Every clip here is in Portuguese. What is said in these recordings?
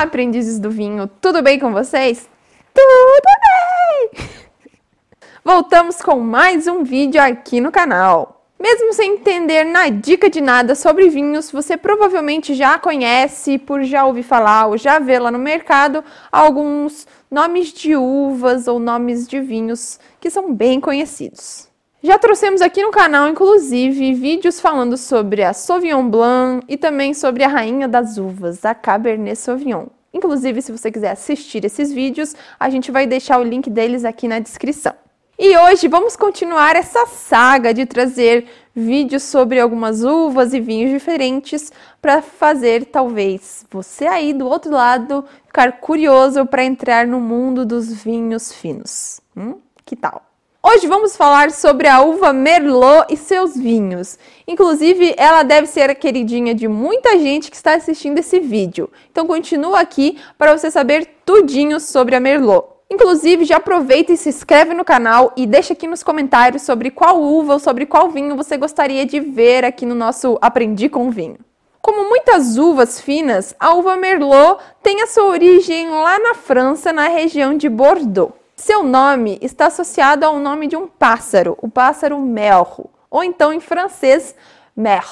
Olá, aprendizes do vinho, tudo bem com vocês? Tudo bem! Voltamos com mais um vídeo aqui no canal. Mesmo sem entender na dica de nada sobre vinhos, você provavelmente já conhece, por já ouvir falar ou já ver lá no mercado, alguns nomes de uvas ou nomes de vinhos que são bem conhecidos. Já trouxemos aqui no canal, inclusive, vídeos falando sobre a Sauvignon Blanc e também sobre a rainha das uvas, a Cabernet Sauvignon. Inclusive, se você quiser assistir esses vídeos, a gente vai deixar o link deles aqui na descrição. E hoje vamos continuar essa saga de trazer vídeos sobre algumas uvas e vinhos diferentes para fazer talvez você aí do outro lado ficar curioso para entrar no mundo dos vinhos finos. Hum? Que tal? Hoje vamos falar sobre a uva Merlot e seus vinhos. Inclusive, ela deve ser a queridinha de muita gente que está assistindo esse vídeo. Então continua aqui para você saber tudinho sobre a Merlot. Inclusive, já aproveita e se inscreve no canal e deixa aqui nos comentários sobre qual uva ou sobre qual vinho você gostaria de ver aqui no nosso Aprendi com Vinho. Como muitas uvas finas, a uva Merlot tem a sua origem lá na França, na região de Bordeaux. Seu nome está associado ao nome de um pássaro, o pássaro merle, ou então em francês, merle.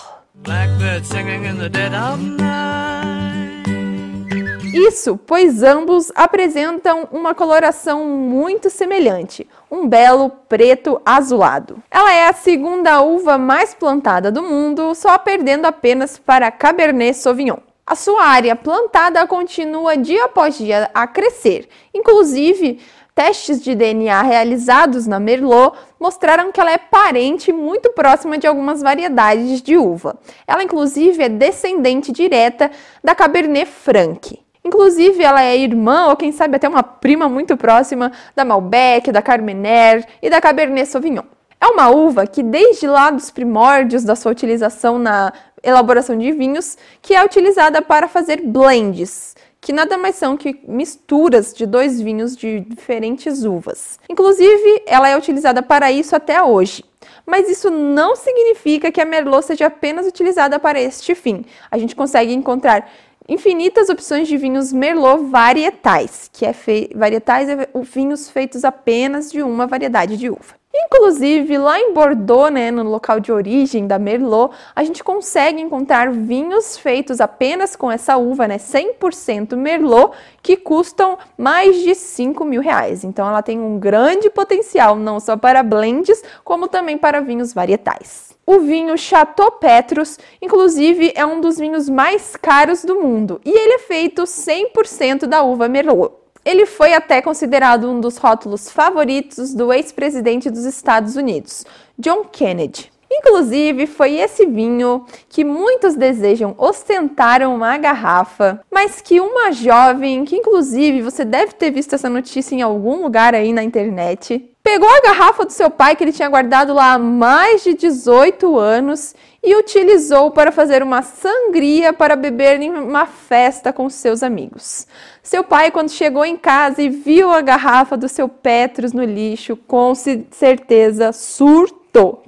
Isso, pois ambos apresentam uma coloração muito semelhante, um belo preto azulado. Ela é a segunda uva mais plantada do mundo, só perdendo apenas para Cabernet Sauvignon. A sua área plantada continua dia após dia a crescer, inclusive testes de DNA realizados na Merlot mostraram que ela é parente muito próxima de algumas variedades de uva. Ela, inclusive, é descendente direta da Cabernet Franc. Inclusive, ela é irmã, ou quem sabe até uma prima muito próxima da Malbec, da Carmener e da Cabernet Sauvignon. É uma uva que, desde lá dos primórdios da sua utilização na elaboração de vinhos, que é utilizada para fazer blends, que nada mais são que misturas de dois vinhos de diferentes uvas. Inclusive, ela é utilizada para isso até hoje. Mas isso não significa que a Merlot seja apenas utilizada para este fim. A gente consegue encontrar infinitas opções de vinhos Merlot varietais, que é fe... varietais é vinhos feitos apenas de uma variedade de uva. Inclusive, lá em Bordeaux, né, no local de origem da Merlot, a gente consegue encontrar vinhos feitos apenas com essa uva, né, 100% Merlot, que custam mais de 5 mil reais. Então, ela tem um grande potencial, não só para blends, como também para vinhos varietais. O vinho Chateau Petrus, inclusive, é um dos vinhos mais caros do mundo e ele é feito 100% da uva Merlot. Ele foi até considerado um dos rótulos favoritos do ex-presidente dos Estados Unidos, John Kennedy. Inclusive, foi esse vinho que muitos desejam ostentar uma garrafa, mas que uma jovem, que inclusive você deve ter visto essa notícia em algum lugar aí na internet, pegou a garrafa do seu pai que ele tinha guardado lá há mais de 18 anos e utilizou para fazer uma sangria para beber em uma festa com seus amigos. Seu pai, quando chegou em casa e viu a garrafa do seu Petrus no lixo, com certeza surtou.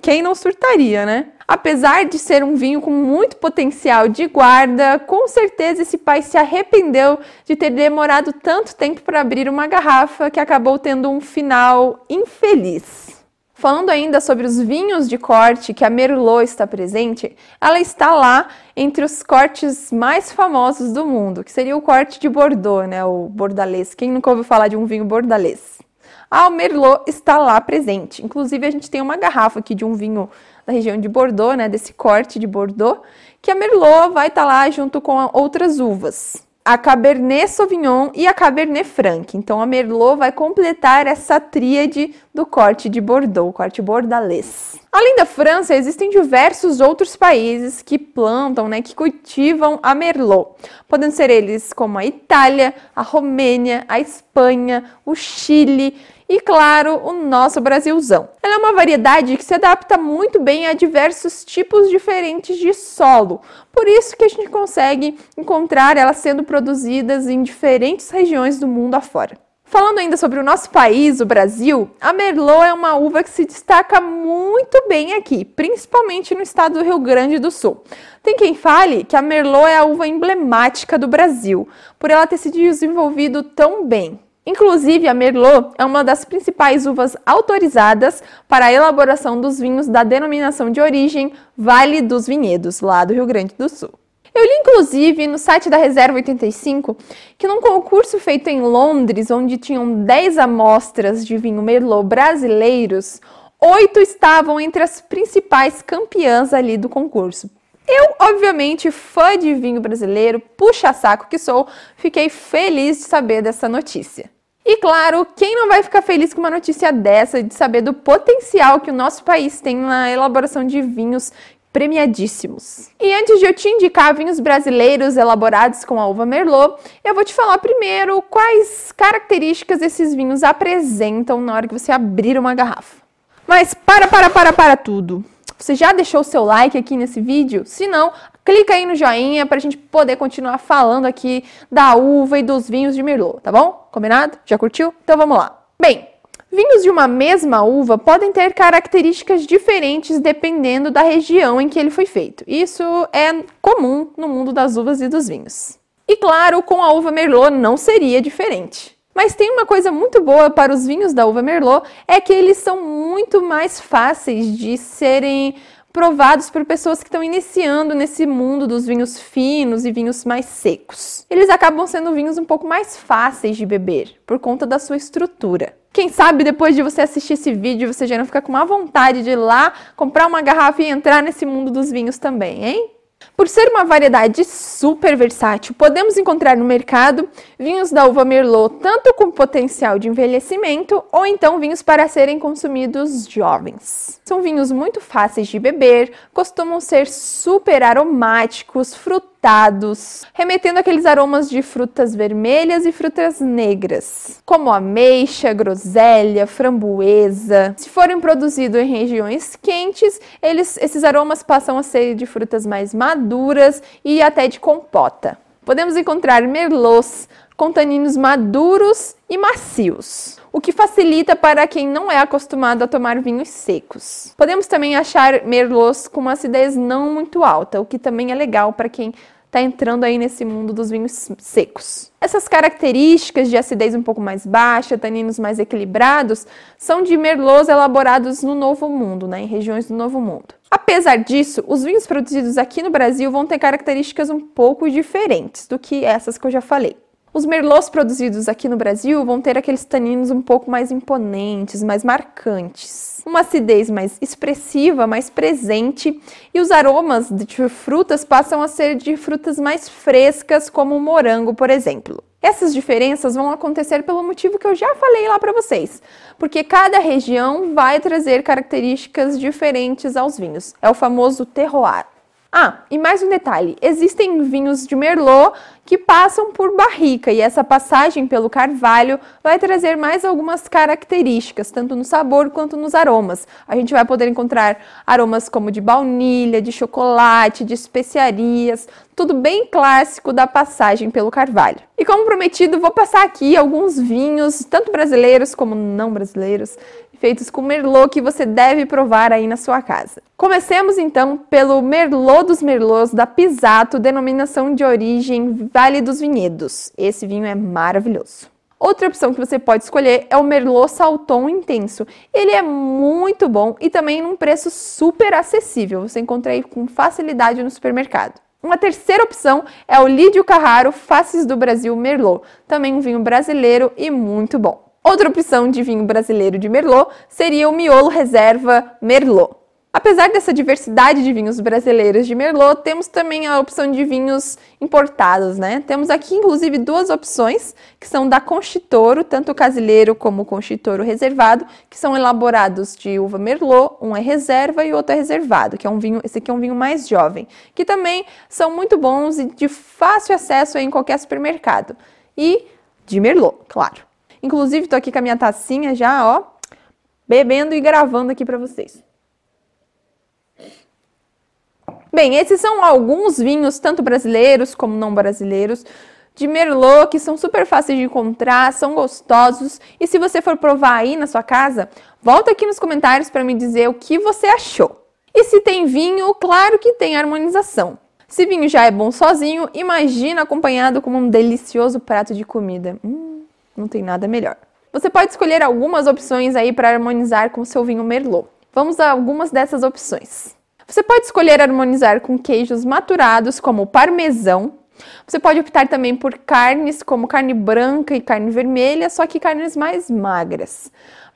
Quem não surtaria, né? Apesar de ser um vinho com muito potencial de guarda, com certeza esse pai se arrependeu de ter demorado tanto tempo para abrir uma garrafa que acabou tendo um final infeliz. Falando ainda sobre os vinhos de corte que a Merlot está presente, ela está lá entre os cortes mais famosos do mundo, que seria o corte de Bordeaux, né, o bordalês. Quem nunca ouviu falar de um vinho bordalês? A Merlot está lá presente. Inclusive a gente tem uma garrafa aqui de um vinho da região de Bordeaux, né, desse corte de Bordeaux, que a Merlot vai estar lá junto com outras uvas a Cabernet Sauvignon e a Cabernet Franc. Então a Merlot vai completar essa tríade do corte de Bordeaux, corte bordalês. Além da França, existem diversos outros países que plantam, né, que cultivam a Merlot. Podem ser eles como a Itália, a Romênia, a Espanha, o Chile e, claro, o nosso Brasilzão. Ela é uma variedade que se adapta muito bem a diversos tipos diferentes de solo, por isso que a gente consegue encontrar elas sendo produzidas em diferentes regiões do mundo afora. Falando ainda sobre o nosso país, o Brasil, a Merlot é uma uva que se destaca muito bem aqui, principalmente no estado do Rio Grande do Sul. Tem quem fale que a Merlot é a uva emblemática do Brasil, por ela ter se desenvolvido tão bem. Inclusive, a Merlot é uma das principais uvas autorizadas para a elaboração dos vinhos da denominação de origem Vale dos Vinhedos, lá do Rio Grande do Sul. Eu li inclusive no site da Reserva 85 que num concurso feito em Londres, onde tinham 10 amostras de vinho Merlot brasileiros, oito estavam entre as principais campeãs ali do concurso. Eu, obviamente, fã de vinho brasileiro, puxa-saco que sou, fiquei feliz de saber dessa notícia. E claro, quem não vai ficar feliz com uma notícia dessa, de saber do potencial que o nosso país tem na elaboração de vinhos premiadíssimos. E antes de eu te indicar vinhos brasileiros elaborados com a uva Merlot, eu vou te falar primeiro quais características esses vinhos apresentam na hora que você abrir uma garrafa. Mas para, para, para, para tudo. Você já deixou o seu like aqui nesse vídeo? Se não, clica aí no joinha para a gente poder continuar falando aqui da uva e dos vinhos de Merlot, tá bom? Combinado? Já curtiu? Então vamos lá. Bem, Vinhos de uma mesma uva podem ter características diferentes dependendo da região em que ele foi feito. Isso é comum no mundo das uvas e dos vinhos. E claro, com a uva Merlot não seria diferente. Mas tem uma coisa muito boa para os vinhos da uva Merlot, é que eles são muito mais fáceis de serem provados por pessoas que estão iniciando nesse mundo dos vinhos finos e vinhos mais secos. Eles acabam sendo vinhos um pouco mais fáceis de beber, por conta da sua estrutura. Quem sabe depois de você assistir esse vídeo você já não fica com uma vontade de ir lá comprar uma garrafa e entrar nesse mundo dos vinhos também, hein? Por ser uma variedade super versátil, podemos encontrar no mercado vinhos da uva Merlot tanto com potencial de envelhecimento ou então vinhos para serem consumidos jovens. São vinhos muito fáceis de beber, costumam ser super aromáticos, frutados, remetendo aqueles aromas de frutas vermelhas e frutas negras, como ameixa, groselha, framboesa. Se forem produzidos em regiões quentes, eles, esses aromas passam a ser de frutas mais maduras e até de compota. Podemos encontrar merlots com taninos maduros e macios, o que facilita para quem não é acostumado a tomar vinhos secos. Podemos também achar merlots com uma acidez não muito alta, o que também é legal para quem está entrando aí nesse mundo dos vinhos secos. Essas características de acidez um pouco mais baixa, taninos mais equilibrados, são de merlots elaborados no Novo Mundo, né, em regiões do Novo Mundo. Apesar disso, os vinhos produzidos aqui no Brasil vão ter características um pouco diferentes do que essas que eu já falei. Os merlots produzidos aqui no Brasil vão ter aqueles taninos um pouco mais imponentes, mais marcantes, uma acidez mais expressiva, mais presente, e os aromas de frutas passam a ser de frutas mais frescas, como o morango, por exemplo. Essas diferenças vão acontecer pelo motivo que eu já falei lá para vocês, porque cada região vai trazer características diferentes aos vinhos. É o famoso terroir. Ah, e mais um detalhe: existem vinhos de Merlot que passam por barrica e essa passagem pelo carvalho vai trazer mais algumas características, tanto no sabor quanto nos aromas. A gente vai poder encontrar aromas como de baunilha, de chocolate, de especiarias, tudo bem clássico da passagem pelo carvalho. E como prometido, vou passar aqui alguns vinhos, tanto brasileiros como não brasileiros, feitos com Merlot que você deve provar aí na sua casa. Comecemos então pelo Merlot dos Merlots da Pisato, denominação de origem Vale dos Vinhedos. Esse vinho é maravilhoso. Outra opção que você pode escolher é o Merlot Salton Intenso. Ele é muito bom e também num preço super acessível. Você encontra aí com facilidade no supermercado. Uma terceira opção é o Lídio Carraro Faces do Brasil Merlot, também um vinho brasileiro e muito bom. Outra opção de vinho brasileiro de Merlot seria o Miolo Reserva Merlot. Apesar dessa diversidade de vinhos brasileiros de Merlot, temos também a opção de vinhos importados, né? Temos aqui inclusive duas opções, que são da Conchitoro, tanto o casileiro como o Conchitoro reservado, que são elaborados de uva Merlot, um é reserva e o outro é reservado, que é um vinho, esse aqui é um vinho mais jovem, que também são muito bons e de fácil acesso em qualquer supermercado. E de Merlot, claro. Inclusive, tô aqui com a minha tacinha já, ó, bebendo e gravando aqui para vocês. Bem, esses são alguns vinhos, tanto brasileiros como não brasileiros, de Merlot que são super fáceis de encontrar, são gostosos. E se você for provar aí na sua casa, volta aqui nos comentários para me dizer o que você achou. E se tem vinho, claro que tem harmonização. Se vinho já é bom sozinho, imagina acompanhado como um delicioso prato de comida. Hum, não tem nada melhor. Você pode escolher algumas opções aí para harmonizar com seu vinho Merlot. Vamos a algumas dessas opções. Você pode escolher harmonizar com queijos maturados, como parmesão. Você pode optar também por carnes, como carne branca e carne vermelha, só que carnes mais magras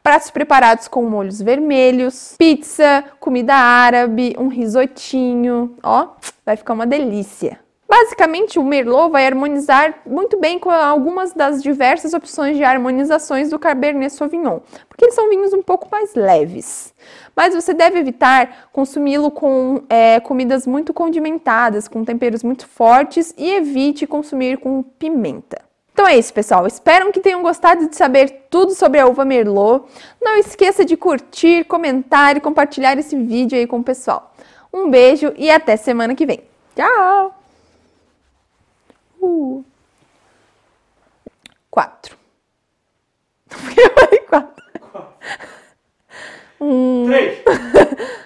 pratos preparados com molhos vermelhos, pizza, comida árabe, um risotinho, ó, vai ficar uma delícia. Basicamente, o Merlot vai harmonizar muito bem com algumas das diversas opções de harmonizações do Cabernet Sauvignon, porque eles são vinhos um pouco mais leves. Mas você deve evitar consumi-lo com é, comidas muito condimentadas, com temperos muito fortes e evite consumir com pimenta. Então é isso, pessoal. Espero que tenham gostado de saber tudo sobre a uva Merlot. Não esqueça de curtir, comentar e compartilhar esse vídeo aí com o pessoal. Um beijo e até semana que vem. Tchau! Uh. Quatro. quatro. Um... Três.